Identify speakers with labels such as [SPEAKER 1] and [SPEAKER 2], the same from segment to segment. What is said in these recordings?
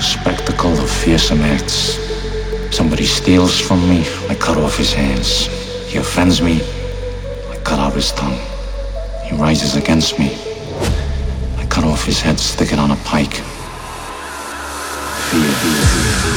[SPEAKER 1] Spectacle of fearsome acts. Somebody steals from me, I cut off his hands. He offends me, I cut out his tongue. He rises against me, I cut off his head, stick it on a pike. Fear, fear, fear.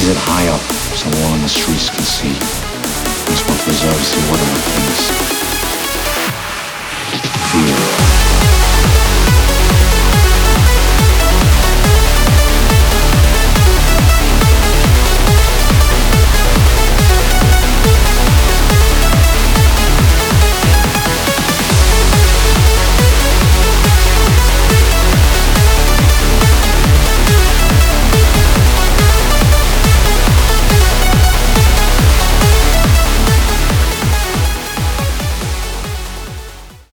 [SPEAKER 1] Raise it high up so all in the streets can see. That's what preserves the order of things.